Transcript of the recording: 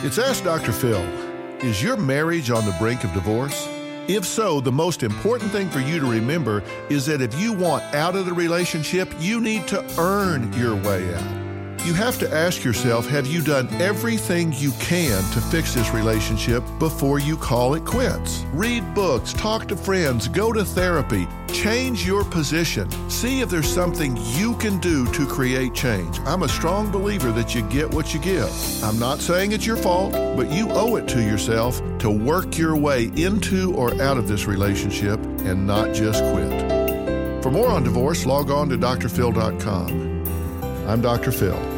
It's Ask Dr. Phil. Is your marriage on the brink of divorce? If so, the most important thing for you to remember is that if you want out of the relationship, you need to earn your way out. You have to ask yourself have you done everything you can to fix this relationship before you call it quits? Read books, talk to friends, go to therapy, change your position. See if there's something you can do to create change. I'm a strong believer that you get what you give. I'm not saying it's your fault, but you owe it to yourself to work your way into or out of this relationship and not just quit. For more on divorce, log on to drphil.com. I'm Dr. Phil.